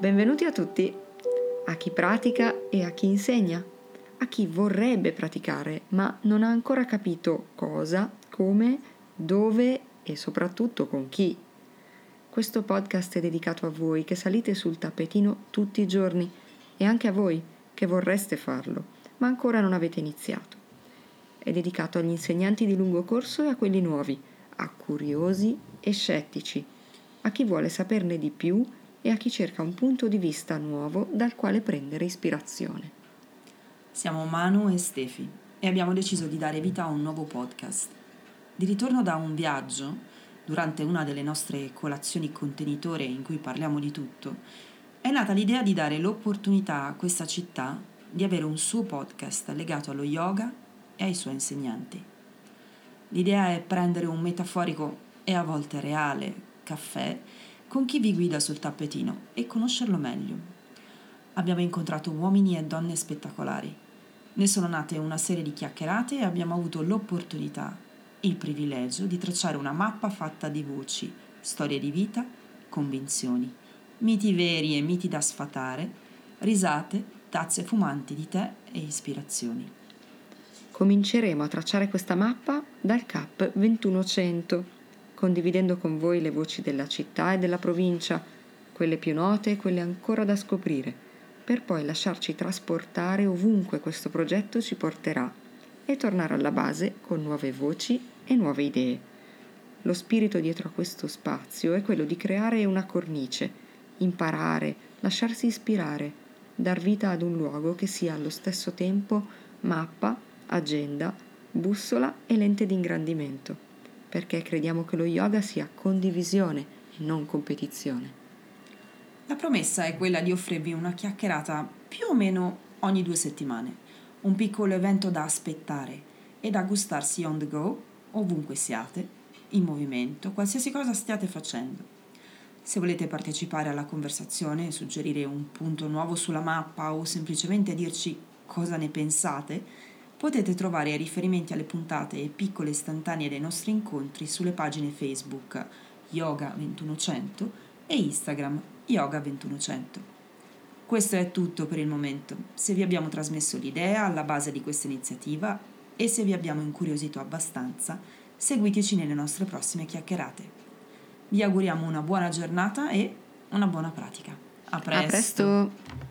Benvenuti a tutti, a chi pratica e a chi insegna, a chi vorrebbe praticare ma non ha ancora capito cosa, come, dove e soprattutto con chi. Questo podcast è dedicato a voi che salite sul tappetino tutti i giorni e anche a voi che vorreste farlo, ma ancora non avete iniziato. È dedicato agli insegnanti di lungo corso e a quelli nuovi, a curiosi e scettici, a chi vuole saperne di più e a chi cerca un punto di vista nuovo dal quale prendere ispirazione. Siamo Manu e Stefi e abbiamo deciso di dare vita a un nuovo podcast. Di ritorno da un viaggio, durante una delle nostre colazioni contenitore in cui parliamo di tutto, è nata l'idea di dare l'opportunità a questa città di avere un suo podcast legato allo yoga e ai suoi insegnanti. L'idea è prendere un metaforico e a volte reale caffè con chi vi guida sul tappetino e conoscerlo meglio. Abbiamo incontrato uomini e donne spettacolari. Ne sono nate una serie di chiacchierate e abbiamo avuto l'opportunità, il privilegio di tracciare una mappa fatta di voci, storie di vita, convinzioni, miti veri e miti da sfatare, risate, tazze fumanti di tè e ispirazioni. Cominceremo a tracciare questa mappa dal CAP 2100 condividendo con voi le voci della città e della provincia, quelle più note e quelle ancora da scoprire, per poi lasciarci trasportare ovunque questo progetto ci porterà e tornare alla base con nuove voci e nuove idee. Lo spirito dietro a questo spazio è quello di creare una cornice, imparare, lasciarsi ispirare, dar vita ad un luogo che sia allo stesso tempo mappa, agenda, bussola e lente di ingrandimento perché crediamo che lo yoga sia condivisione e non competizione. La promessa è quella di offrirvi una chiacchierata più o meno ogni due settimane, un piccolo evento da aspettare e da gustarsi on the go, ovunque siate, in movimento, qualsiasi cosa stiate facendo. Se volete partecipare alla conversazione, suggerire un punto nuovo sulla mappa o semplicemente dirci cosa ne pensate, Potete trovare i riferimenti alle puntate e piccole istantanee dei nostri incontri sulle pagine Facebook Yoga 2100 e Instagram Yoga 2100. Questo è tutto per il momento. Se vi abbiamo trasmesso l'idea alla base di questa iniziativa e se vi abbiamo incuriosito abbastanza, seguiteci nelle nostre prossime chiacchierate. Vi auguriamo una buona giornata e una buona pratica. A presto! A presto.